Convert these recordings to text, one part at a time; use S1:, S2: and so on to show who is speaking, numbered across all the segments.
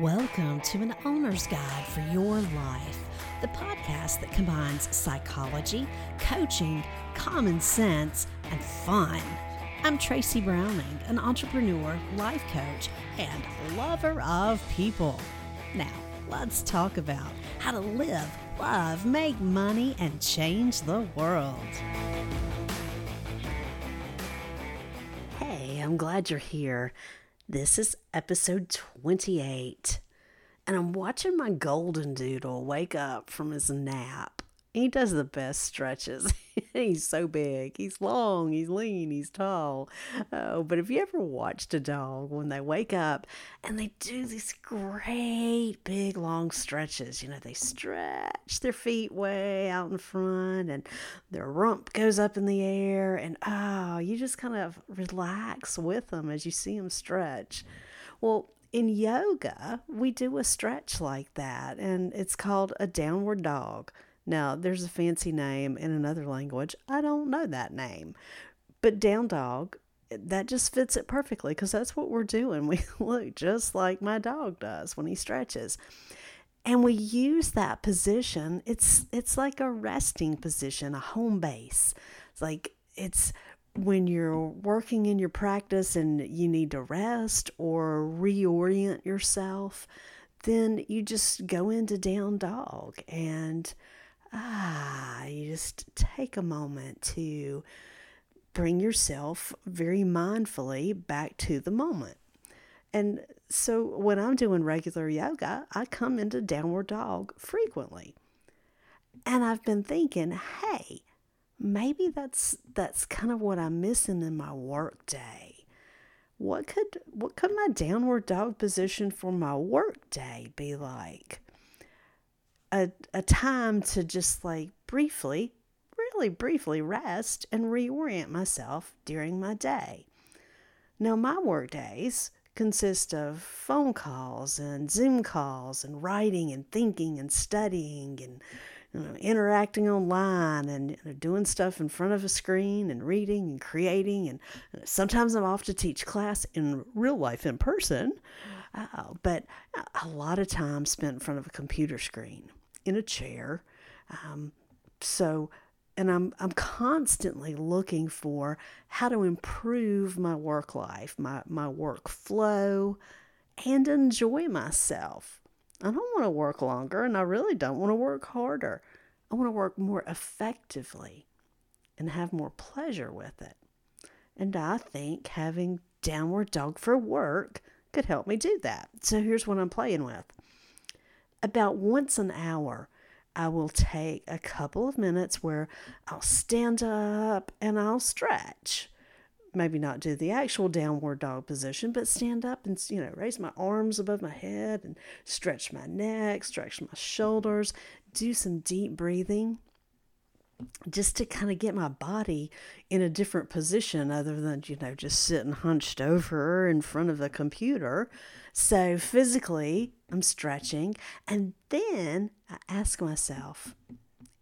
S1: Welcome to an owner's guide for your life, the podcast that combines psychology, coaching, common sense, and fun. I'm Tracy Browning, an entrepreneur, life coach, and lover of people. Now, let's talk about how to live, love, make money, and change the world. Hey, I'm glad you're here. This is episode 28, and I'm watching my golden doodle wake up from his nap. He does the best stretches. he's so big. He's long, he's lean, he's tall. Oh, but have you ever watched a dog when they wake up and they do these great big long stretches? You know, they stretch their feet way out in front and their rump goes up in the air, and oh, you just kind of relax with them as you see them stretch. Well, in yoga, we do a stretch like that, and it's called a downward dog. Now, there's a fancy name in another language. I don't know that name. But down dog, that just fits it perfectly because that's what we're doing. We look just like my dog does when he stretches. And we use that position. It's it's like a resting position, a home base. It's like it's when you're working in your practice and you need to rest or reorient yourself, then you just go into down dog and ah, you just take a moment to bring yourself very mindfully back to the moment. And so when I'm doing regular yoga, I come into downward dog frequently. And I've been thinking, hey, maybe that's that's kind of what I'm missing in my work day. What could what could my downward dog position for my work day be like? A, a time to just like briefly, really briefly rest and reorient myself during my day. Now, my work days consist of phone calls and Zoom calls and writing and thinking and studying and you know, interacting online and you know, doing stuff in front of a screen and reading and creating. And sometimes I'm off to teach class in real life in person, uh, but a lot of time spent in front of a computer screen in a chair. Um, so, and I'm I'm constantly looking for how to improve my work life, my my work flow, and enjoy myself. I don't want to work longer, and I really don't want to work harder. I want to work more effectively and have more pleasure with it. And I think having downward dog for work could help me do that. So here's what I'm playing with about once an hour, I will take a couple of minutes where I'll stand up and I'll stretch. Maybe not do the actual downward dog position, but stand up and you know raise my arms above my head and stretch my neck, stretch my shoulders, do some deep breathing just to kind of get my body in a different position other than you know just sitting hunched over in front of the computer so physically i'm stretching and then i ask myself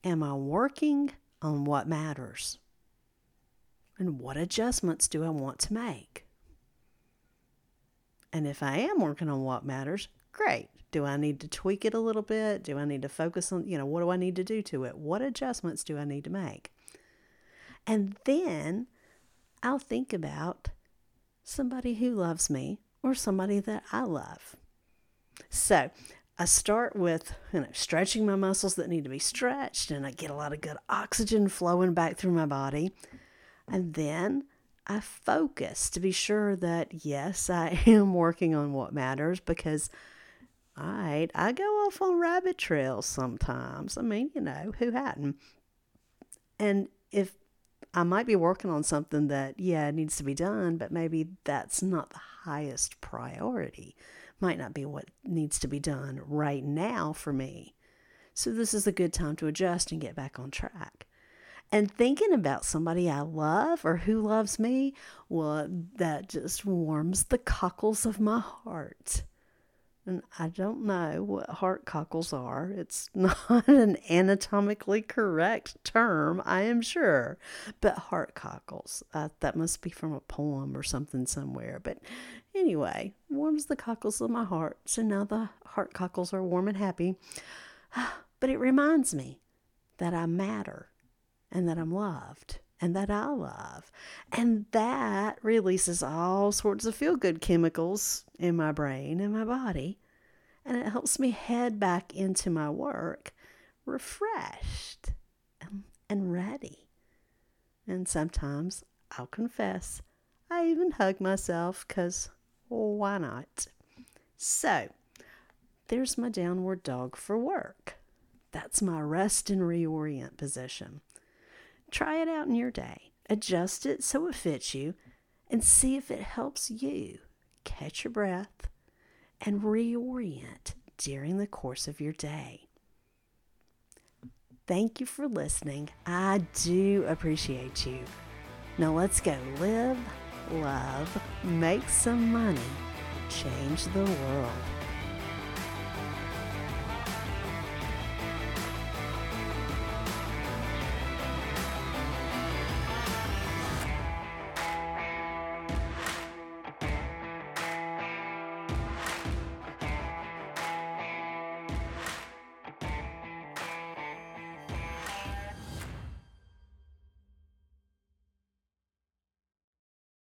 S1: am i working on what matters and what adjustments do i want to make and if i am working on what matters great do I need to tweak it a little bit? Do I need to focus on, you know, what do I need to do to it? What adjustments do I need to make? And then I'll think about somebody who loves me or somebody that I love. So I start with you know stretching my muscles that need to be stretched and I get a lot of good oxygen flowing back through my body. And then I focus to be sure that yes, I am working on what matters because right, I go off on rabbit trails sometimes. I mean, you know, who hadn't? And if I might be working on something that, yeah, needs to be done, but maybe that's not the highest priority. Might not be what needs to be done right now for me. So this is a good time to adjust and get back on track. And thinking about somebody I love or who loves me, well, that just warms the cockles of my heart. And I don't know what heart cockles are. It's not an anatomically correct term, I am sure. But heart cockles, uh, that must be from a poem or something somewhere. But anyway, warms the cockles of my heart. So now the heart cockles are warm and happy. But it reminds me that I matter and that I'm loved and that I love. And that releases all sorts of feel good chemicals in my brain and my body. And it helps me head back into my work refreshed and, ready. And sometimes I'll confess, I even hug myself because why not? So, there's my downward dog for work. That's my rest and reorient position. Try it out in your day. Adjust it so it fits you and see if it helps you catch your breath and reorient during the course of your day. Thank you for listening. I do appreciate you. Now let's go live, love, make some money, change the world.